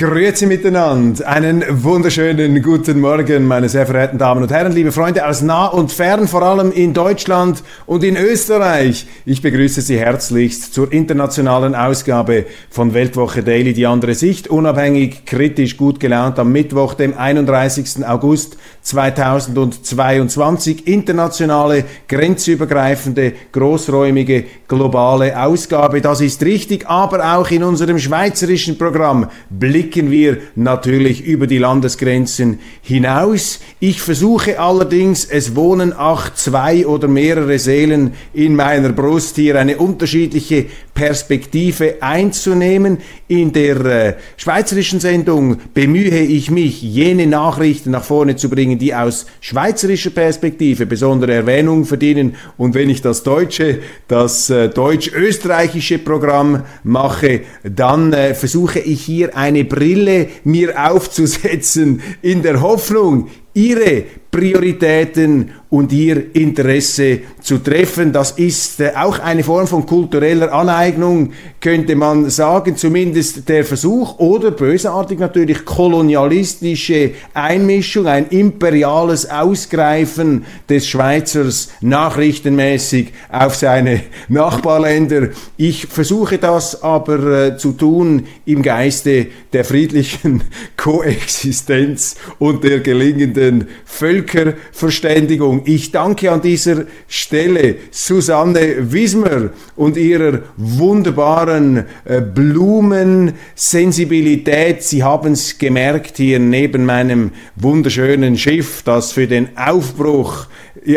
Grüezi miteinander. Einen wunderschönen guten Morgen, meine sehr verehrten Damen und Herren, liebe Freunde aus nah und fern, vor allem in Deutschland und in Österreich. Ich begrüße Sie herzlichst zur internationalen Ausgabe von Weltwoche Daily, die andere Sicht, unabhängig, kritisch, gut gelaunt am Mittwoch, dem 31. August 2022. Internationale, grenzübergreifende, großräumige, globale Ausgabe. Das ist richtig, aber auch in unserem schweizerischen Programm Blick blicken wir natürlich über die Landesgrenzen hinaus. Ich versuche allerdings, es wohnen acht, zwei oder mehrere Seelen in meiner Brust, hier eine unterschiedliche Perspektive einzunehmen. In der äh, schweizerischen Sendung bemühe ich mich, jene Nachrichten nach vorne zu bringen, die aus schweizerischer Perspektive besondere Erwähnung verdienen. Und wenn ich das deutsche, das äh, deutsch-österreichische Programm mache, dann äh, versuche ich hier eine Brille mir aufzusetzen in der Hoffnung, ihre Prioritäten und ihr Interesse zu treffen. Das ist äh, auch eine Form von kultureller Aneignung, könnte man sagen, zumindest der Versuch oder bösartig natürlich kolonialistische Einmischung, ein imperiales Ausgreifen des Schweizers nachrichtenmäßig auf seine Nachbarländer. Ich versuche das aber äh, zu tun im Geiste der friedlichen Koexistenz und der gelingenden Völkerverständigung. Ich danke an dieser Stelle Susanne Wismer und ihrer wunderbaren äh, Blumensensibilität. Sie haben es gemerkt hier neben meinem wunderschönen Schiff, das für den Aufbruch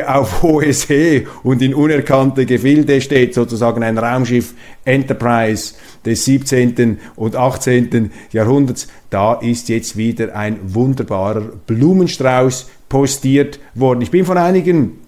auf hohe See und in unerkannte Gefilde steht, sozusagen ein Raumschiff Enterprise des 17. und 18. Jahrhunderts. Da ist jetzt wieder ein wunderbarer Blumenstrauß postiert worden. Ich bin von einigen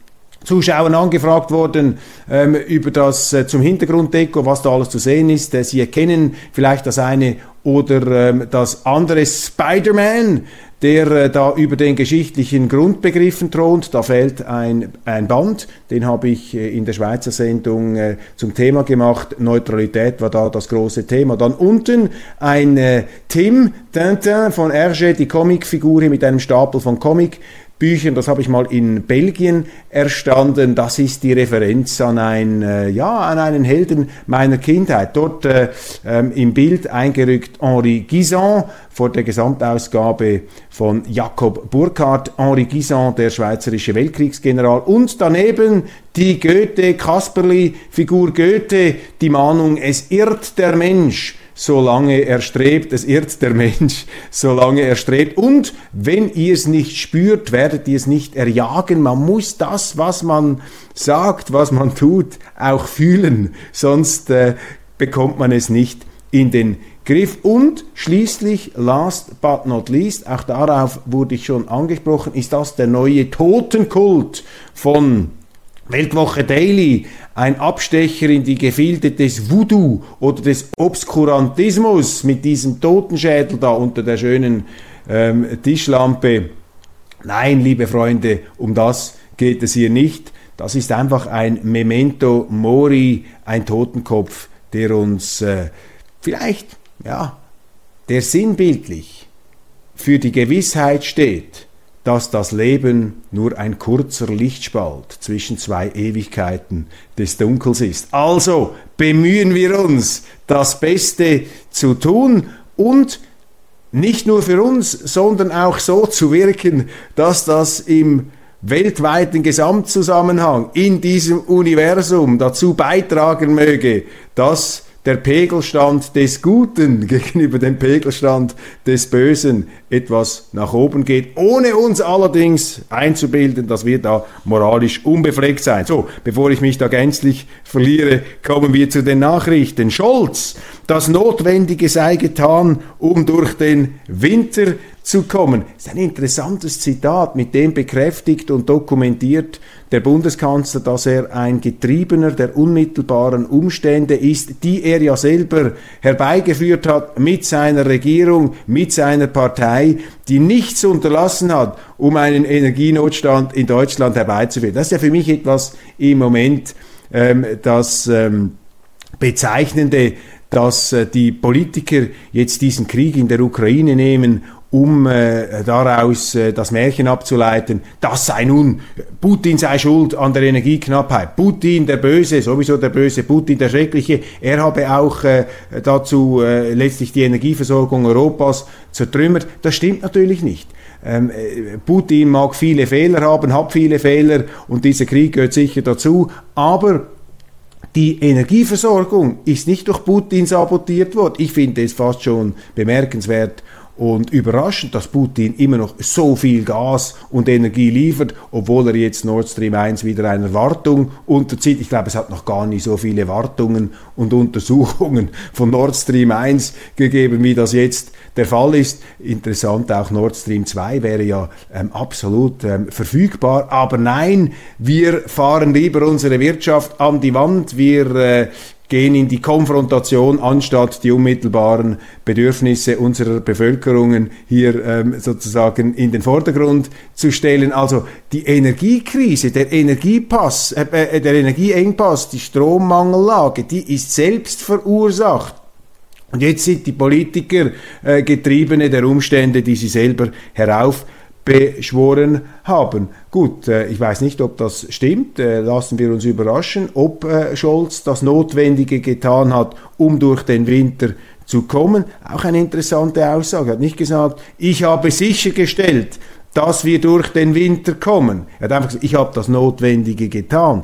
Zuschauern angefragt worden ähm, über das äh, zum Hintergrunddeko, was da alles zu sehen ist. Äh, Sie erkennen vielleicht das eine oder ähm, das andere Spider-Man, der äh, da über den geschichtlichen Grundbegriffen thront. Da fällt ein, ein Band, den habe ich äh, in der Schweizer Sendung äh, zum Thema gemacht. Neutralität war da das große Thema. Dann unten ein äh, Tim Tintin von Hergé, die Comicfigur mit einem Stapel von Comic. Büchern, das habe ich mal in Belgien erstanden. Das ist die Referenz an, ein, äh, ja, an einen Helden meiner Kindheit. Dort äh, ähm, im Bild eingerückt Henri Guisan vor der Gesamtausgabe von Jakob Burckhardt. Henri Guisan, der schweizerische Weltkriegsgeneral. Und daneben die Goethe-Kasperli-Figur Goethe, die Mahnung, es irrt der Mensch solange er strebt. Es irrt der Mensch, solange er strebt. Und wenn ihr es nicht spürt, werdet ihr es nicht erjagen. Man muss das, was man sagt, was man tut, auch fühlen. Sonst äh, bekommt man es nicht in den Griff. Und schließlich, last but not least, auch darauf wurde ich schon angesprochen, ist das der neue Totenkult von Weltwoche Daily, ein Abstecher in die Gefilde des Voodoo oder des Obskurantismus mit diesem Totenschädel da unter der schönen ähm, Tischlampe. Nein, liebe Freunde, um das geht es hier nicht. Das ist einfach ein Memento Mori, ein Totenkopf, der uns äh, vielleicht, ja, der sinnbildlich für die Gewissheit steht, dass das Leben nur ein kurzer Lichtspalt zwischen zwei Ewigkeiten des Dunkels ist. Also bemühen wir uns, das Beste zu tun und nicht nur für uns, sondern auch so zu wirken, dass das im weltweiten Gesamtzusammenhang in diesem Universum dazu beitragen möge, dass der Pegelstand des Guten gegenüber dem Pegelstand des Bösen etwas nach oben geht, ohne uns allerdings einzubilden, dass wir da moralisch unbefleckt sein. So, bevor ich mich da gänzlich verliere, kommen wir zu den Nachrichten. Scholz, das Notwendige sei getan, um durch den Winter zu kommen. Das ist ein interessantes Zitat, mit dem bekräftigt und dokumentiert der Bundeskanzler, dass er ein Getriebener der unmittelbaren Umstände ist, die er ja selber herbeigeführt hat mit seiner Regierung, mit seiner Partei, die nichts unterlassen hat, um einen Energienotstand in Deutschland herbeizuführen. Das ist ja für mich etwas im Moment ähm, das ähm, Bezeichnende dass äh, die Politiker jetzt diesen Krieg in der Ukraine nehmen, um äh, daraus äh, das Märchen abzuleiten, das sei nun, Putin sei schuld an der Energieknappheit, Putin der Böse, sowieso der Böse, Putin der Schreckliche, er habe auch äh, dazu äh, letztlich die Energieversorgung Europas zertrümmert. Das stimmt natürlich nicht. Ähm, äh, Putin mag viele Fehler haben, hat viele Fehler und dieser Krieg gehört sicher dazu, aber die Energieversorgung ist nicht durch Putin sabotiert worden. Ich finde es fast schon bemerkenswert und überraschend, dass Putin immer noch so viel Gas und Energie liefert, obwohl er jetzt Nord Stream 1 wieder einer Wartung unterzieht. Ich glaube, es hat noch gar nicht so viele Wartungen und Untersuchungen von Nord Stream 1 gegeben, wie das jetzt der Fall ist. Interessant, auch Nord Stream 2 wäre ja ähm, absolut ähm, verfügbar. Aber nein, wir fahren lieber unsere Wirtschaft an die Wand. Wir äh, gehen in die Konfrontation, anstatt die unmittelbaren Bedürfnisse unserer Bevölkerungen hier ähm, sozusagen in den Vordergrund zu stellen. Also die Energiekrise, der Energiepass, äh, äh, der Energieengpass, die Strommangellage, die ist selbst verursacht. Und jetzt sind die Politiker äh, Getriebene der Umstände, die sie selber herauf beschworen haben. Gut, äh, ich weiß nicht, ob das stimmt. Äh, lassen wir uns überraschen, ob äh, Scholz das Notwendige getan hat, um durch den Winter zu kommen. Auch eine interessante Aussage. Er hat nicht gesagt, ich habe sichergestellt, dass wir durch den Winter kommen. Er hat einfach gesagt, ich habe das Notwendige getan.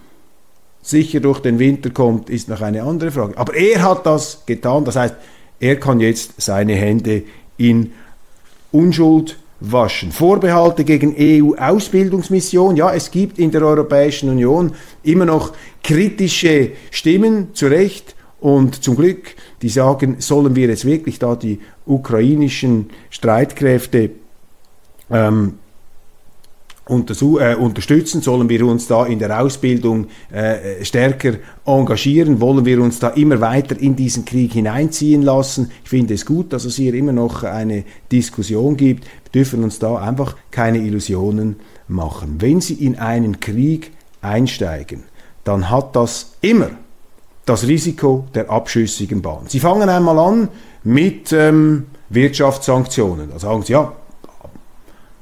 sicher durch den Winter kommt, ist noch eine andere Frage. Aber er hat das getan. Das heißt, er kann jetzt seine Hände in Unschuld waschen. Vorbehalte gegen EU-Ausbildungsmission. Ja, es gibt in der Europäischen Union immer noch kritische Stimmen, zu Recht und zum Glück, die sagen, sollen wir jetzt wirklich da die ukrainischen Streitkräfte ähm, äh, unterstützen? Sollen wir uns da in der Ausbildung äh, stärker engagieren? Wollen wir uns da immer weiter in diesen Krieg hineinziehen lassen? Ich finde es gut, dass es hier immer noch eine Diskussion gibt. Wir dürfen uns da einfach keine Illusionen machen. Wenn Sie in einen Krieg einsteigen, dann hat das immer das Risiko der abschüssigen Bahn. Sie fangen einmal an mit ähm, Wirtschaftssanktionen. Da sagen Sie, ja,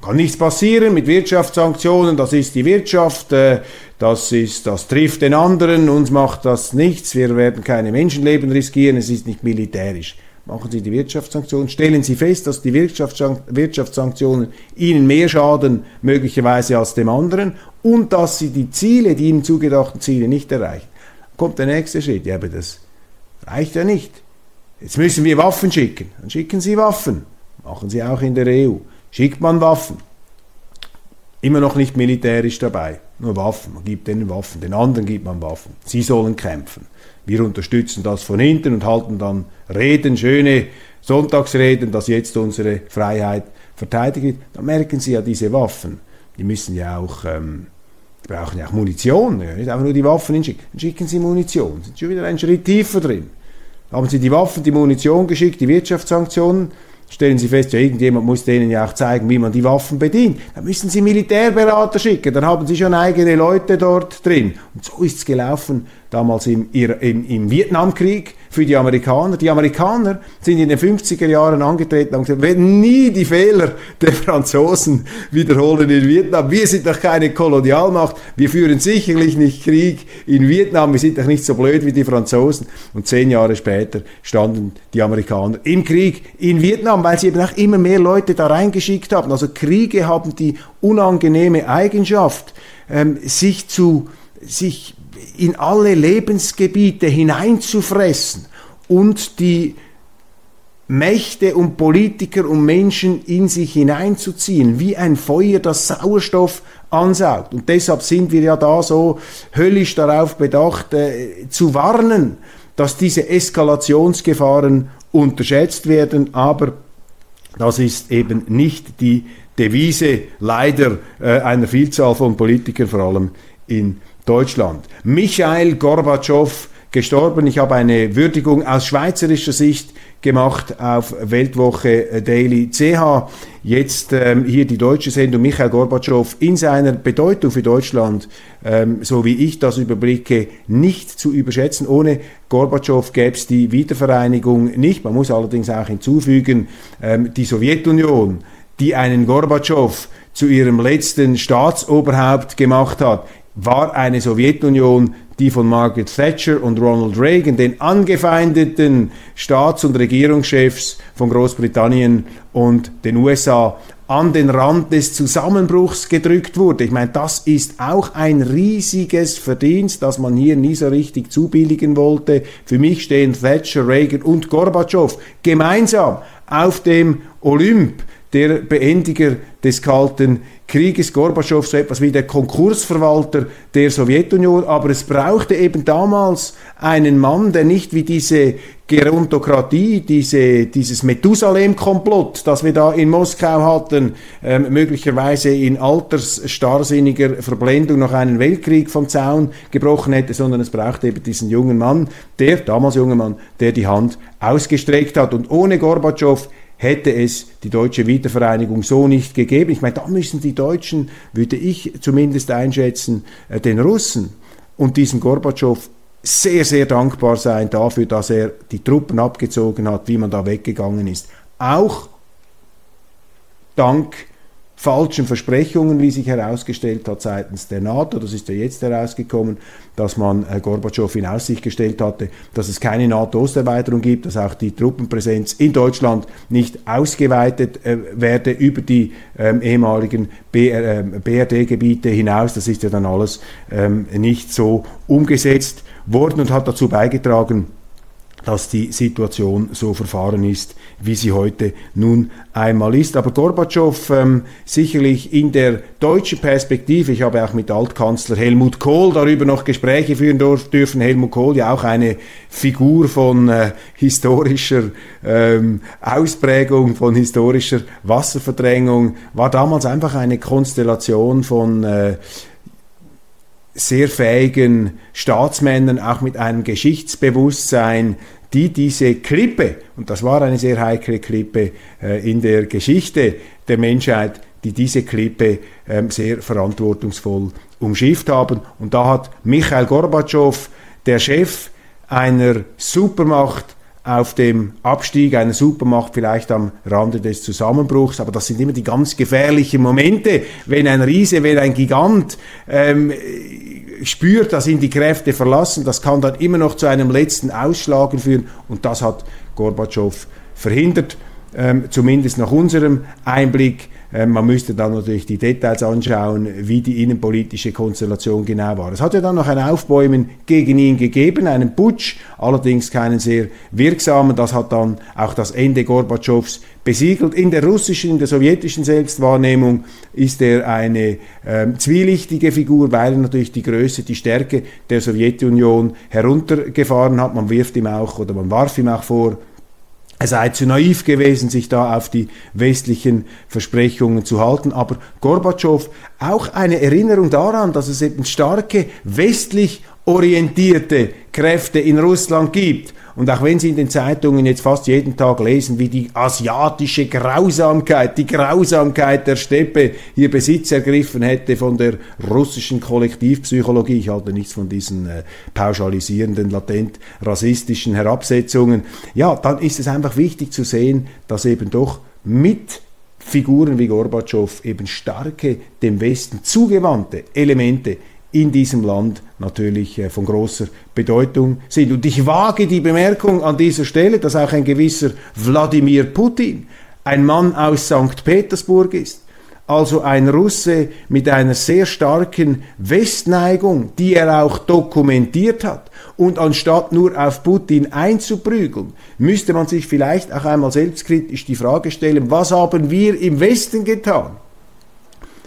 kann nichts passieren mit Wirtschaftssanktionen, das ist die Wirtschaft, äh, das, ist, das trifft den anderen, uns macht das nichts, wir werden keine Menschenleben riskieren, es ist nicht militärisch. Machen Sie die Wirtschaftssanktionen, stellen Sie fest, dass die Wirtschaftssanktionen Ihnen mehr schaden, möglicherweise als dem anderen, und dass Sie die Ziele, die Ihnen zugedachten Ziele nicht erreichen. Kommt der nächste Schritt, ja, aber das reicht ja nicht. Jetzt müssen wir Waffen schicken. Dann schicken Sie Waffen. Machen Sie auch in der EU. Schickt man Waffen. Immer noch nicht militärisch dabei, nur Waffen. Man gibt denen Waffen, den anderen gibt man Waffen. Sie sollen kämpfen. Wir unterstützen das von hinten und halten dann Reden, schöne Sonntagsreden, dass jetzt unsere Freiheit verteidigt wird. Dann merken Sie ja diese Waffen. Die müssen ja auch, ähm, die brauchen ja auch Munition, ja, nicht einfach nur die Waffen hinschicken. Dann schicken Sie Munition, sind schon wieder einen Schritt tiefer drin. Haben Sie die Waffen, die Munition geschickt, die Wirtschaftssanktionen, stellen Sie fest, ja, irgendjemand muss denen ja auch zeigen, wie man die Waffen bedient. Dann müssen Sie Militärberater schicken, dann haben Sie schon eigene Leute dort drin. Und so ist es gelaufen damals im, im, im Vietnamkrieg für die Amerikaner. Die Amerikaner sind in den 50er Jahren angetreten und gesagt, wir werden nie die Fehler der Franzosen wiederholen in Vietnam. Wir sind doch keine Kolonialmacht. Wir führen sicherlich nicht Krieg in Vietnam. Wir sind doch nicht so blöd wie die Franzosen. Und zehn Jahre später standen die Amerikaner im Krieg in Vietnam, weil sie eben auch immer mehr Leute da reingeschickt haben. Also Kriege haben die unangenehme Eigenschaft, ähm, sich zu sich in alle Lebensgebiete hineinzufressen und die Mächte und Politiker und Menschen in sich hineinzuziehen, wie ein Feuer, das Sauerstoff ansaugt. Und deshalb sind wir ja da so höllisch darauf bedacht, äh, zu warnen, dass diese Eskalationsgefahren unterschätzt werden, aber das ist eben nicht die Devise leider äh, einer Vielzahl von Politikern, vor allem in Deutschland. Michael Gorbatschow gestorben. Ich habe eine Würdigung aus schweizerischer Sicht gemacht auf Weltwoche Daily CH. Jetzt ähm, hier die deutsche Sendung Michael Gorbatschow in seiner Bedeutung für Deutschland, ähm, so wie ich das überblicke, nicht zu überschätzen. Ohne Gorbatschow gäbe es die Wiedervereinigung nicht. Man muss allerdings auch hinzufügen, ähm, die Sowjetunion, die einen Gorbatschow zu ihrem letzten Staatsoberhaupt gemacht hat, war eine Sowjetunion, die von Margaret Thatcher und Ronald Reagan, den angefeindeten Staats- und Regierungschefs von Großbritannien und den USA, an den Rand des Zusammenbruchs gedrückt wurde. Ich meine, das ist auch ein riesiges Verdienst, das man hier nie so richtig zubilligen wollte. Für mich stehen Thatcher, Reagan und Gorbatschow gemeinsam auf dem Olymp der Beendiger des Kalten Krieges. Gorbatschow so etwas wie der Konkursverwalter der Sowjetunion, aber es brauchte eben damals einen Mann, der nicht wie diese Gerontokratie, diese, dieses Methusalem-Komplott, das wir da in Moskau hatten, ähm, möglicherweise in altersstarrsinniger Verblendung noch einen Weltkrieg vom Zaun gebrochen hätte, sondern es brauchte eben diesen jungen Mann, der, damals junger Mann, der die Hand ausgestreckt hat. Und ohne Gorbatschow hätte es die deutsche Wiedervereinigung so nicht gegeben. Ich meine, da müssen die Deutschen, würde ich zumindest einschätzen, äh, den Russen und diesem Gorbatschow sehr, sehr dankbar sein dafür, dass er die Truppen abgezogen hat, wie man da weggegangen ist. Auch dank falschen Versprechungen, wie sich herausgestellt hat seitens der NATO. Das ist ja jetzt herausgekommen, dass man äh, Gorbatschow in Aussicht gestellt hatte, dass es keine NATO-Osterweiterung gibt, dass auch die Truppenpräsenz in Deutschland nicht ausgeweitet äh, werde über die ähm, ehemaligen BRD-Gebiete ähm, hinaus. Das ist ja dann alles ähm, nicht so umgesetzt worden und hat dazu beigetragen, dass die Situation so verfahren ist, wie sie heute nun einmal ist. Aber Gorbatschow ähm, sicherlich in der deutschen Perspektive, ich habe auch mit Altkanzler Helmut Kohl darüber noch Gespräche führen dürfen, Helmut Kohl ja auch eine Figur von äh, historischer ähm, Ausprägung, von historischer Wasserverdrängung, war damals einfach eine Konstellation von äh, sehr fähigen Staatsmännern, auch mit einem Geschichtsbewusstsein, die diese Klippe, und das war eine sehr heikle Klippe äh, in der Geschichte der Menschheit, die diese Klippe äh, sehr verantwortungsvoll umschifft haben. Und da hat Michael Gorbatschow, der Chef einer Supermacht, auf dem Abstieg einer Supermacht vielleicht am Rande des Zusammenbruchs, aber das sind immer die ganz gefährlichen Momente, wenn ein Riese, wenn ein Gigant ähm, spürt, dass ihn die Kräfte verlassen, das kann dann immer noch zu einem letzten Ausschlagen führen und das hat Gorbatschow verhindert, ähm, zumindest nach unserem Einblick. Ähm, man müsste dann natürlich die Details anschauen, wie die innenpolitische Konstellation genau war. Es hat ja dann noch ein Aufbäumen gegen ihn gegeben, einen Putsch, allerdings keinen sehr wirksamen. Das hat dann auch das Ende Gorbatschows besiegelt. In der russischen, in der sowjetischen Selbstwahrnehmung ist er eine ähm, zwielichtige Figur, weil er natürlich die Größe, die Stärke der Sowjetunion heruntergefahren hat. Man wirft ihm auch oder man warf ihm auch vor, er sei zu naiv gewesen, sich da auf die westlichen Versprechungen zu halten. Aber Gorbatschow auch eine Erinnerung daran, dass es eben starke westlich orientierte Kräfte in Russland gibt und auch wenn Sie in den Zeitungen jetzt fast jeden Tag lesen, wie die asiatische Grausamkeit, die Grausamkeit der Steppe hier Besitz ergriffen hätte von der russischen Kollektivpsychologie, ich halte nichts von diesen äh, pauschalisierenden, latent rassistischen Herabsetzungen, ja, dann ist es einfach wichtig zu sehen, dass eben doch mit Figuren wie Gorbatschow eben starke, dem Westen zugewandte Elemente in diesem Land natürlich äh, von großer Bedeutung sind. Und ich wage die Bemerkung an dieser Stelle, dass auch ein gewisser Wladimir Putin ein Mann aus St. Petersburg ist, also ein Russe mit einer sehr starken Westneigung, die er auch dokumentiert hat. Und anstatt nur auf Putin einzuprügeln, müsste man sich vielleicht auch einmal selbstkritisch die Frage stellen, was haben wir im Westen getan,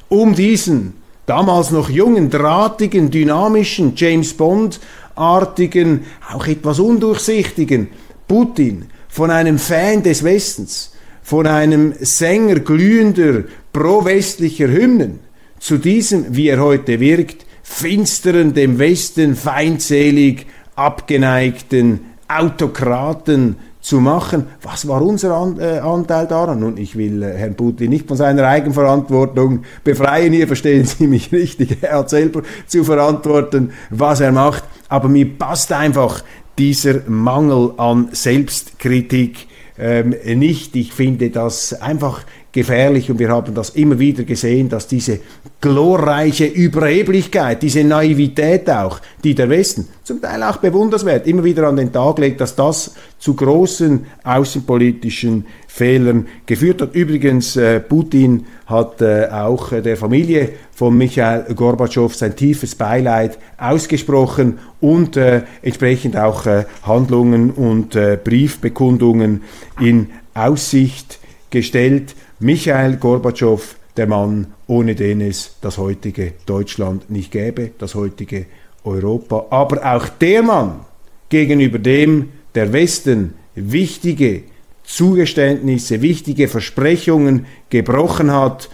um diesen damals noch jungen, drahtigen, dynamischen, James Bond-artigen, auch etwas undurchsichtigen Putin von einem Fan des Westens, von einem Sänger glühender, pro-westlicher Hymnen, zu diesem, wie er heute wirkt, finsteren, dem Westen feindselig abgeneigten Autokraten zu machen. Was war unser An äh, Anteil daran? Und ich will äh, Herrn Putin nicht von seiner Eigenverantwortung befreien. Hier verstehen Sie mich richtig. Er hat selber zu verantworten, was er macht. Aber mir passt einfach dieser Mangel an Selbstkritik ähm, nicht. Ich finde das einfach gefährlich und wir haben das immer wieder gesehen, dass diese glorreiche Überheblichkeit, diese Naivität auch, die der Westen zum Teil auch bewunderswert immer wieder an den Tag legt, dass das zu großen außenpolitischen Fehlern geführt hat. Übrigens, äh, Putin hat äh, auch äh, der Familie von Michael Gorbatschow sein tiefes Beileid ausgesprochen und äh, entsprechend auch äh, Handlungen und äh, Briefbekundungen in Aussicht gestellt. Michael Gorbatschow, der Mann, ohne den es das heutige Deutschland nicht gäbe, das heutige Europa, aber auch der Mann, gegenüber dem der Westen wichtige Zugeständnisse, wichtige Versprechungen gebrochen hat.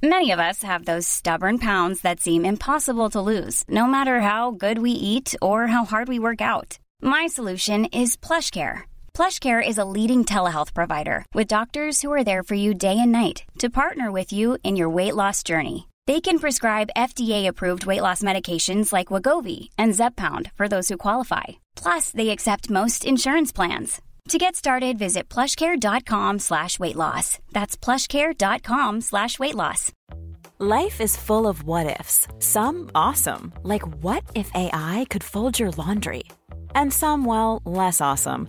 Many of us have those stubborn pounds that seem impossible to lose, no matter how good we eat or how hard we work out. My solution is PlushCare. PlushCare is a leading telehealth provider with doctors who are there for you day and night to partner with you in your weight loss journey. They can prescribe FDA-approved weight loss medications like Wagovi and Zepbound for those who qualify. Plus, they accept most insurance plans. To get started, visit plushcare.com slash weight loss. That's plushcare.com slash weight loss. Life is full of what-ifs. Some awesome, like what if AI could fold your laundry? And some, well, less awesome.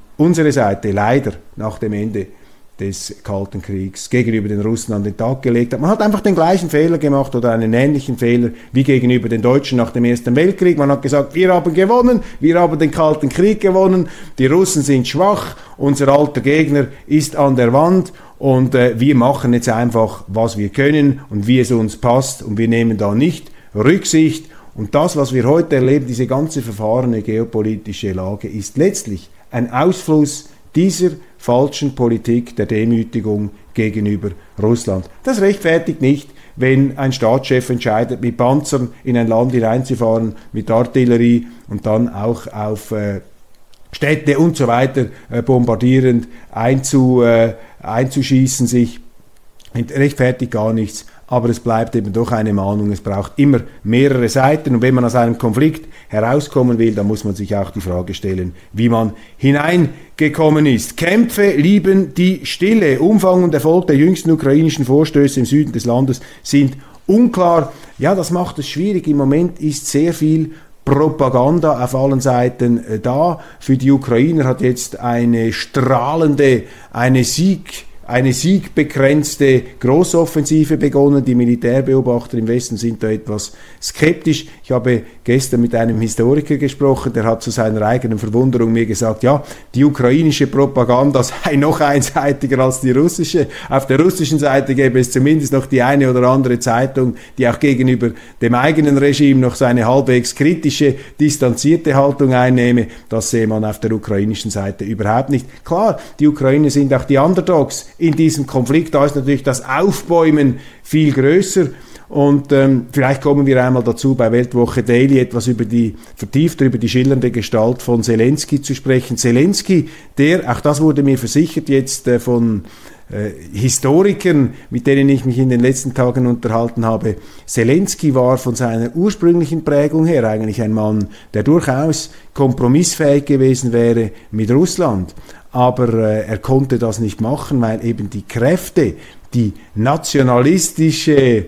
unsere Seite leider nach dem Ende des Kalten Kriegs gegenüber den Russen an den Tag gelegt hat. Man hat einfach den gleichen Fehler gemacht oder einen ähnlichen Fehler wie gegenüber den Deutschen nach dem Ersten Weltkrieg. Man hat gesagt, wir haben gewonnen, wir haben den Kalten Krieg gewonnen, die Russen sind schwach, unser alter Gegner ist an der Wand und äh, wir machen jetzt einfach, was wir können und wie es uns passt und wir nehmen da nicht Rücksicht und das, was wir heute erleben, diese ganze verfahrene geopolitische Lage, ist letztlich ein Ausfluss dieser falschen Politik der Demütigung gegenüber Russland. Das rechtfertigt nicht, wenn ein Staatschef entscheidet, mit Panzern in ein Land hineinzufahren, mit Artillerie und dann auch auf äh, Städte und so weiter äh, bombardierend äh, einzuschießen, sich rechtfertigt gar nichts aber es bleibt eben doch eine Mahnung. Es braucht immer mehrere Seiten und wenn man aus einem Konflikt herauskommen will, dann muss man sich auch die Frage stellen, wie man hineingekommen ist. Kämpfe lieben die Stille. Umfang und Erfolg der jüngsten ukrainischen Vorstöße im Süden des Landes sind unklar. Ja, das macht es schwierig. Im Moment ist sehr viel Propaganda auf allen Seiten äh, da. Für die Ukrainer hat jetzt eine strahlende, eine Sieg eine siegbegrenzte Großoffensive begonnen. Die Militärbeobachter im Westen sind da etwas skeptisch. Ich habe gestern mit einem Historiker gesprochen, der hat zu seiner eigenen Verwunderung mir gesagt, ja, die ukrainische Propaganda sei noch einseitiger als die russische. Auf der russischen Seite gäbe es zumindest noch die eine oder andere Zeitung, die auch gegenüber dem eigenen Regime noch so eine halbwegs kritische, distanzierte Haltung einnehme. Das sehe man auf der ukrainischen Seite überhaupt nicht. Klar, die Ukrainer sind auch die Underdogs in diesem Konflikt. Da ist natürlich das Aufbäumen viel größer. Und ähm, vielleicht kommen wir einmal dazu, bei Weltwoche Daily etwas über die, vertieft über die schillernde Gestalt von Zelensky zu sprechen. Zelensky, der, auch das wurde mir versichert jetzt äh, von äh, Historikern, mit denen ich mich in den letzten Tagen unterhalten habe, Zelensky war von seiner ursprünglichen Prägung her eigentlich ein Mann, der durchaus kompromissfähig gewesen wäre mit Russland. Aber äh, er konnte das nicht machen, weil eben die Kräfte, die nationalistische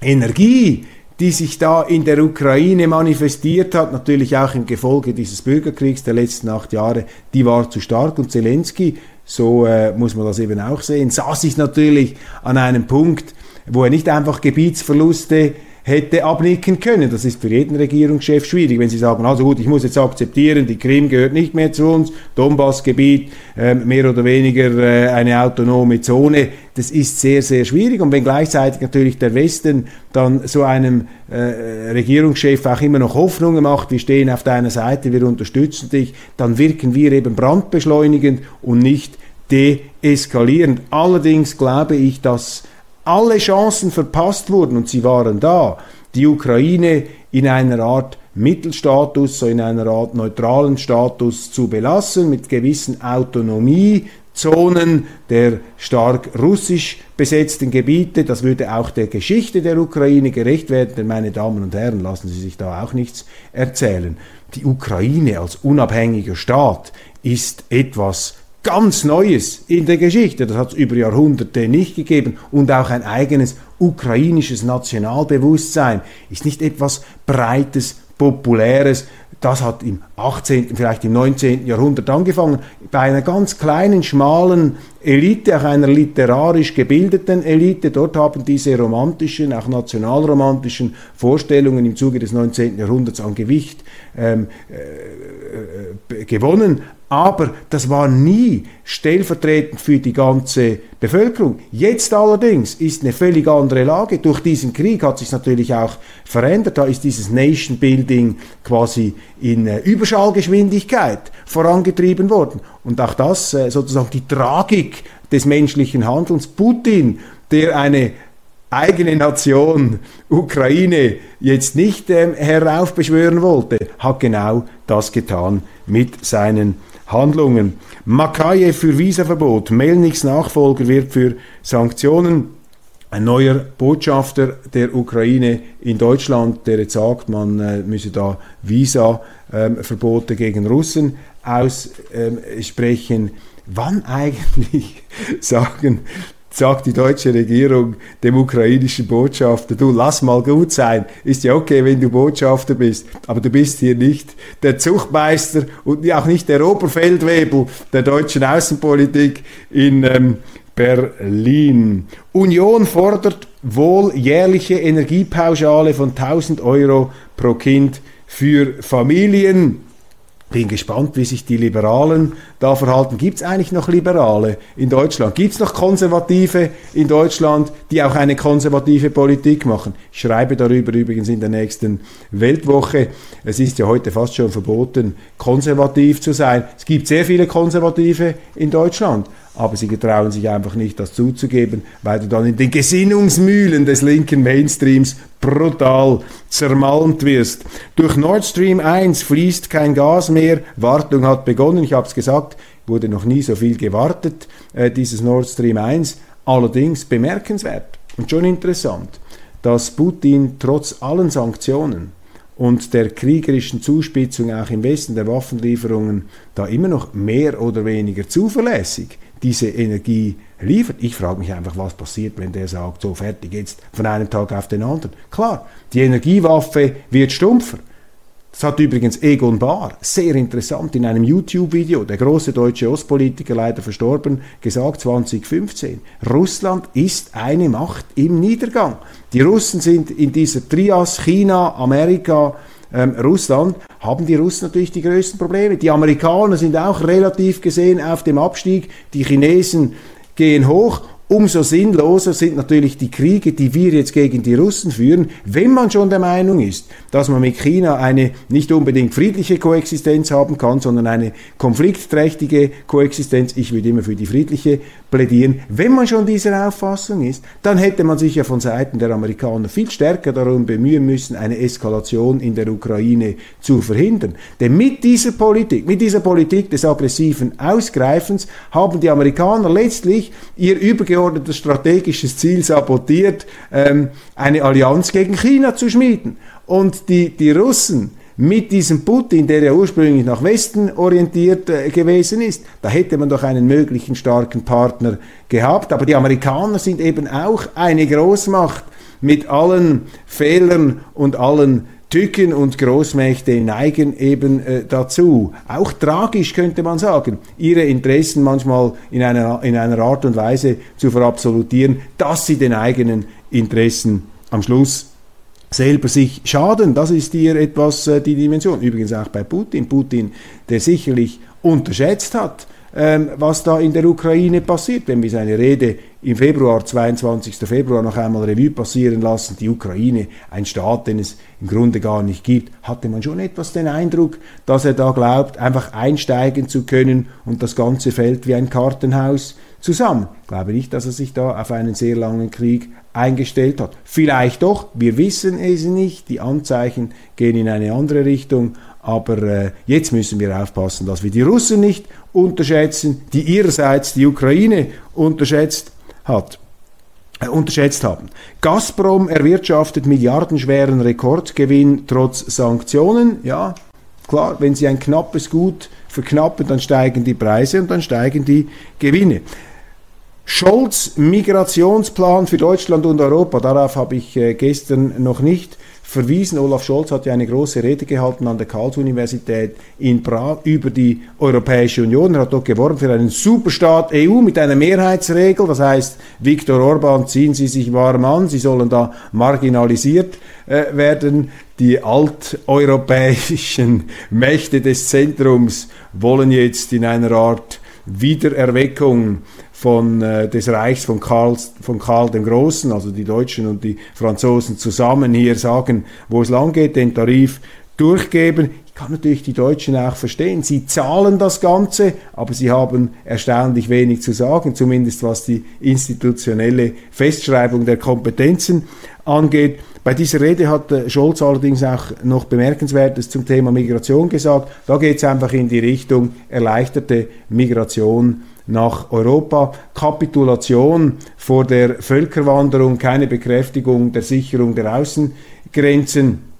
Energie, die sich da in der Ukraine manifestiert hat, natürlich auch im Gefolge dieses Bürgerkriegs der letzten acht Jahre, die war zu stark. Und Zelensky, so äh, muss man das eben auch sehen, sah sich natürlich an einem Punkt, wo er nicht einfach Gebietsverluste hätte abnicken können. Das ist für jeden Regierungschef schwierig, wenn sie sagen, also gut, ich muss jetzt akzeptieren, die Krim gehört nicht mehr zu uns, Donbassgebiet äh, mehr oder weniger äh, eine autonome Zone. Das ist sehr, sehr schwierig. Und wenn gleichzeitig natürlich der Westen dann so einem äh, Regierungschef auch immer noch Hoffnungen macht, wir stehen auf deiner Seite, wir unterstützen dich, dann wirken wir eben brandbeschleunigend und nicht deeskalierend. Allerdings glaube ich, dass alle Chancen verpasst wurden und sie waren da, die Ukraine in einer Art Mittelstatus, so in einer Art neutralen Status zu belassen, mit gewissen Autonomiezonen der stark russisch besetzten Gebiete. Das würde auch der Geschichte der Ukraine gerecht werden, denn meine Damen und Herren, lassen Sie sich da auch nichts erzählen. Die Ukraine als unabhängiger Staat ist etwas ganz Neues in der Geschichte. Das hat es über Jahrhunderte nicht gegeben. Und auch ein eigenes ukrainisches Nationalbewusstsein ist nicht etwas Breites, Populäres. Das hat im 18., vielleicht im 19. Jahrhundert angefangen, bei einer ganz kleinen, schmalen Elite, auch einer literarisch gebildeten Elite. Dort haben diese romantischen, auch nationalromantischen Vorstellungen im Zuge des 19. Jahrhunderts an Gewicht ähm, äh, äh, gewonnen aber das war nie stellvertretend für die ganze Bevölkerung. Jetzt allerdings ist eine völlig andere Lage. Durch diesen Krieg hat sich natürlich auch verändert. Da ist dieses Nation Building quasi in äh, Überschallgeschwindigkeit vorangetrieben worden. Und auch das, äh, sozusagen die Tragik des menschlichen Handelns. Putin, der eine eigene Nation, Ukraine, jetzt nicht ähm, heraufbeschwören wollte, hat genau das getan mit seinen Handlungen. Makaye für Visaverbot, Melniks Nachfolger wird für Sanktionen ein neuer Botschafter der Ukraine in Deutschland, der jetzt sagt, man äh, müsse da Visa-Verbote ähm, gegen Russen aussprechen. Ähm, Wann eigentlich sagen sagt die deutsche Regierung dem ukrainischen Botschafter, du lass mal gut sein, ist ja okay, wenn du Botschafter bist, aber du bist hier nicht der Zuchtmeister und auch nicht der Oberfeldwebel der deutschen Außenpolitik in ähm, Berlin. Union fordert wohl jährliche Energiepauschale von 1000 Euro pro Kind für Familien. Bin gespannt, wie sich die Liberalen da verhalten. Gibt es eigentlich noch Liberale in Deutschland? Gibt es noch Konservative in Deutschland, die auch eine konservative Politik machen? Ich schreibe darüber übrigens in der nächsten Weltwoche. Es ist ja heute fast schon verboten, konservativ zu sein. Es gibt sehr viele Konservative in Deutschland aber sie getrauen sich einfach nicht, das zuzugeben, weil du dann in den Gesinnungsmühlen des linken Mainstreams brutal zermalmt wirst. Durch Nord Stream 1 fließt kein Gas mehr, Wartung hat begonnen, ich habe es gesagt, wurde noch nie so viel gewartet, äh, dieses Nord Stream 1, allerdings bemerkenswert und schon interessant, dass Putin trotz allen Sanktionen und der kriegerischen Zuspitzung auch im Westen der Waffenlieferungen da immer noch mehr oder weniger zuverlässig diese Energie liefert. Ich frage mich einfach, was passiert, wenn der sagt, so fertig jetzt von einem Tag auf den anderen. Klar, die Energiewaffe wird stumpfer. Das hat übrigens Egon Bahr, sehr interessant, in einem YouTube-Video, der große deutsche Ostpolitiker, leider verstorben, gesagt 2015. Russland ist eine Macht im Niedergang. Die Russen sind in dieser Trias China, Amerika, ähm, Russland, haben die Russen natürlich die größten Probleme. Die Amerikaner sind auch relativ gesehen auf dem Abstieg, die Chinesen gehen hoch Umso sinnloser sind natürlich die Kriege, die wir jetzt gegen die Russen führen, wenn man schon der Meinung ist, dass man mit China eine nicht unbedingt friedliche Koexistenz haben kann, sondern eine konfliktträchtige Koexistenz. Ich würde immer für die friedliche plädieren. Wenn man schon dieser Auffassung ist, dann hätte man sich ja von Seiten der Amerikaner viel stärker darum bemühen müssen, eine Eskalation in der Ukraine zu verhindern. Denn mit dieser Politik, mit dieser Politik des aggressiven Ausgreifens haben die Amerikaner letztlich ihr übergeordnetes übergeordnetes strategisches Ziel sabotiert, ähm, eine Allianz gegen China zu schmieden. Und die, die Russen mit diesem Putin, der ja ursprünglich nach Westen orientiert äh, gewesen ist, da hätte man doch einen möglichen starken Partner gehabt. Aber die Amerikaner sind eben auch eine Großmacht mit allen Fehlern und allen Tücken und Großmächte neigen eben äh, dazu. Auch tragisch könnte man sagen, ihre Interessen manchmal in einer, in einer Art und Weise zu verabsolutieren, dass sie den eigenen Interessen am Schluss selber sich schaden. Das ist hier etwas äh, die Dimension. Übrigens auch bei Putin. Putin, der sicherlich unterschätzt hat, was da in der Ukraine passiert. Wenn wir seine Rede im Februar, 22. Februar, noch einmal Revue passieren lassen, die Ukraine, ein Staat, den es im Grunde gar nicht gibt, hatte man schon etwas den Eindruck, dass er da glaubt, einfach einsteigen zu können und das Ganze fällt wie ein Kartenhaus zusammen. Glaube nicht, dass er sich da auf einen sehr langen Krieg eingestellt hat. Vielleicht doch, wir wissen es nicht, die Anzeichen gehen in eine andere Richtung, aber äh, jetzt müssen wir aufpassen, dass wir die Russen nicht unterschätzen, die ihrerseits die Ukraine unterschätzt hat äh, unterschätzt haben. Gazprom erwirtschaftet milliardenschweren Rekordgewinn trotz Sanktionen. Ja, klar, wenn sie ein knappes Gut verknappen, dann steigen die Preise und dann steigen die Gewinne. Scholz Migrationsplan für Deutschland und Europa, darauf habe ich äh, gestern noch nicht verwiesen. Olaf Scholz hat ja eine große Rede gehalten an der Karls-Universität in Prag über die Europäische Union. Er hat dort geworben für einen Superstaat EU mit einer Mehrheitsregel. Das heißt, Viktor Orban, ziehen Sie sich warm an, Sie sollen da marginalisiert äh, werden. Die alteuropäischen Mächte des Zentrums wollen jetzt in einer Art Wiedererweckung von, äh, des Reichs von Karl, von Karl dem Großen, also die Deutschen und die Franzosen zusammen hier sagen, wo es lang geht, den Tarif durchgeben. Ich kann natürlich die Deutschen auch verstehen. Sie zahlen das Ganze, aber sie haben erstaunlich wenig zu sagen, zumindest was die institutionelle Festschreibung der Kompetenzen angeht. Bei dieser Rede hat äh, Scholz allerdings auch noch Bemerkenswertes zum Thema Migration gesagt. Da geht es einfach in die Richtung erleichterte Migration nach Europa. Kapitulation vor der Völkerwanderung, keine Bekräftigung der Sicherung der Außengrenzen.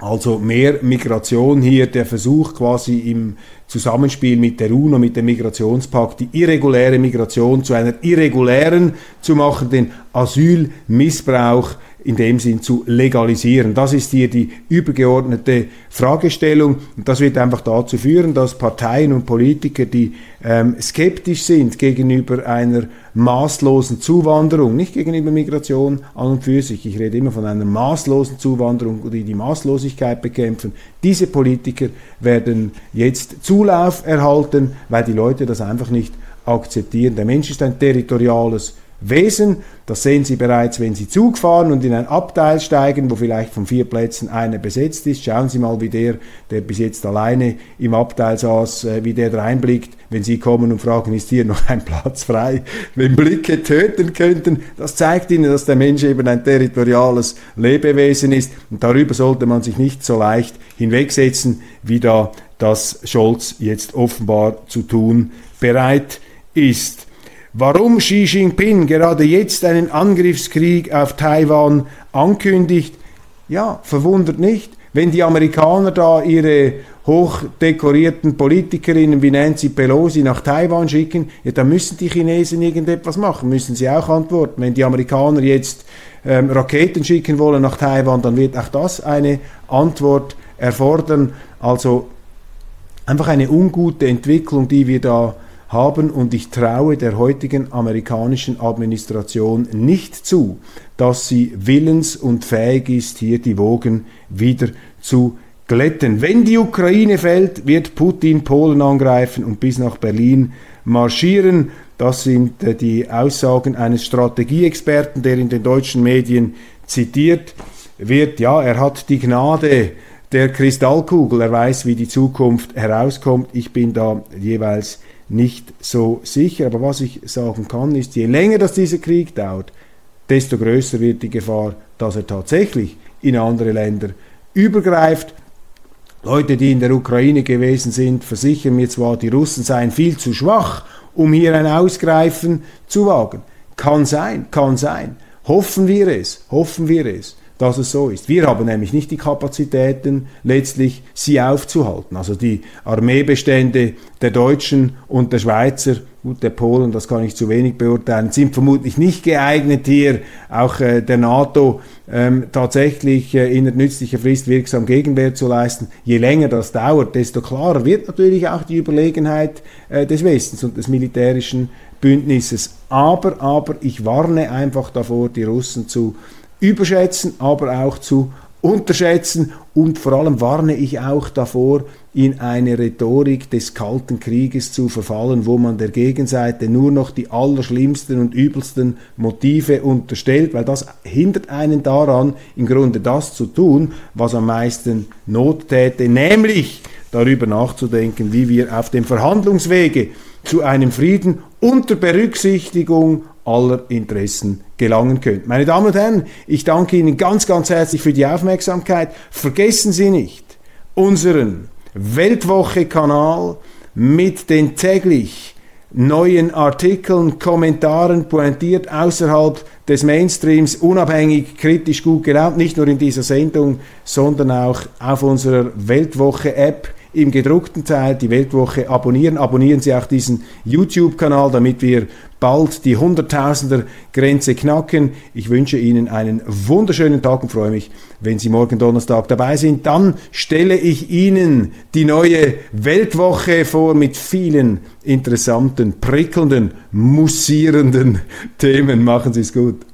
Also mehr Migration hier, der Versuch quasi im Zusammenspiel mit der UNO, mit dem Migrationspakt, die irreguläre Migration zu einer irregulären zu machen, den Asylmissbrauch in dem Sinn zu legalisieren. Das ist hier die übergeordnete Fragestellung und das wird einfach dazu führen, dass Parteien und Politiker, die ähm, skeptisch sind gegenüber einer maßlosen Zuwanderung, nicht gegenüber Migration an und für sich, ich rede immer von einer maßlosen Zuwanderung, die die Maßlosigkeit bekämpfen, diese Politiker werden jetzt Zulauf erhalten, weil die Leute das einfach nicht akzeptieren. Der Mensch ist ein territoriales Wesen. Das sehen Sie bereits, wenn Sie Zug fahren und in ein Abteil steigen, wo vielleicht von vier Plätzen einer besetzt ist. Schauen Sie mal, wie der, der bis jetzt alleine im Abteil saß, äh, wie der reinblickt, wenn Sie kommen und fragen, ist hier noch ein Platz frei? Wenn Blicke töten könnten, das zeigt Ihnen, dass der Mensch eben ein territoriales Lebewesen ist. Und darüber sollte man sich nicht so leicht hinwegsetzen, wie da das Scholz jetzt offenbar zu tun bereit ist. Warum Xi Jinping gerade jetzt einen Angriffskrieg auf Taiwan ankündigt, ja, verwundert nicht. Wenn die Amerikaner da ihre hochdekorierten Politikerinnen wie Nancy Pelosi nach Taiwan schicken, ja, dann müssen die Chinesen irgendetwas machen, müssen sie auch antworten. Wenn die Amerikaner jetzt ähm, Raketen schicken wollen nach Taiwan, dann wird auch das eine Antwort erfordern. Also einfach eine ungute Entwicklung, die wir da haben und ich traue der heutigen amerikanischen Administration nicht zu, dass sie willens und fähig ist, hier die Wogen wieder zu glätten. Wenn die Ukraine fällt, wird Putin Polen angreifen und bis nach Berlin marschieren. Das sind äh, die Aussagen eines Strategieexperten, der in den deutschen Medien zitiert wird. Ja, er hat die Gnade der Kristallkugel. Er weiß, wie die Zukunft herauskommt. Ich bin da jeweils nicht so sicher. Aber was ich sagen kann, ist, je länger das dieser Krieg dauert, desto größer wird die Gefahr, dass er tatsächlich in andere Länder übergreift. Leute, die in der Ukraine gewesen sind, versichern mir zwar, die Russen seien viel zu schwach, um hier ein Ausgreifen zu wagen. Kann sein, kann sein. Hoffen wir es, hoffen wir es. Dass es so ist. Wir haben nämlich nicht die Kapazitäten, letztlich sie aufzuhalten. Also die Armeebestände der Deutschen und der Schweizer Gut, der Polen, das kann ich zu wenig beurteilen, sind vermutlich nicht geeignet, hier auch äh, der NATO ähm, tatsächlich äh, in nützlicher Frist wirksam Gegenwehr zu leisten. Je länger das dauert, desto klarer wird natürlich auch die Überlegenheit äh, des Westens und des militärischen Bündnisses. Aber, aber ich warne einfach davor, die Russen zu überschätzen, aber auch zu unterschätzen. Und vor allem warne ich auch davor, in eine Rhetorik des Kalten Krieges zu verfallen, wo man der Gegenseite nur noch die allerschlimmsten und übelsten Motive unterstellt, weil das hindert einen daran, im Grunde das zu tun, was am meisten Not täte, nämlich darüber nachzudenken, wie wir auf dem Verhandlungswege zu einem Frieden unter Berücksichtigung aller Interessen gelangen könnt. Meine Damen und Herren, ich danke Ihnen ganz, ganz herzlich für die Aufmerksamkeit. Vergessen Sie nicht unseren Weltwoche-Kanal mit den täglich neuen Artikeln, Kommentaren, pointiert außerhalb des Mainstreams, unabhängig, kritisch, gut gelaunt, nicht nur in dieser Sendung, sondern auch auf unserer Weltwoche-App im gedruckten Teil die Weltwoche abonnieren. Abonnieren Sie auch diesen YouTube-Kanal, damit wir bald die Hunderttausender-Grenze knacken. Ich wünsche Ihnen einen wunderschönen Tag und freue mich, wenn Sie morgen Donnerstag dabei sind. Dann stelle ich Ihnen die neue Weltwoche vor mit vielen interessanten, prickelnden, mussierenden Themen. Machen Sie es gut.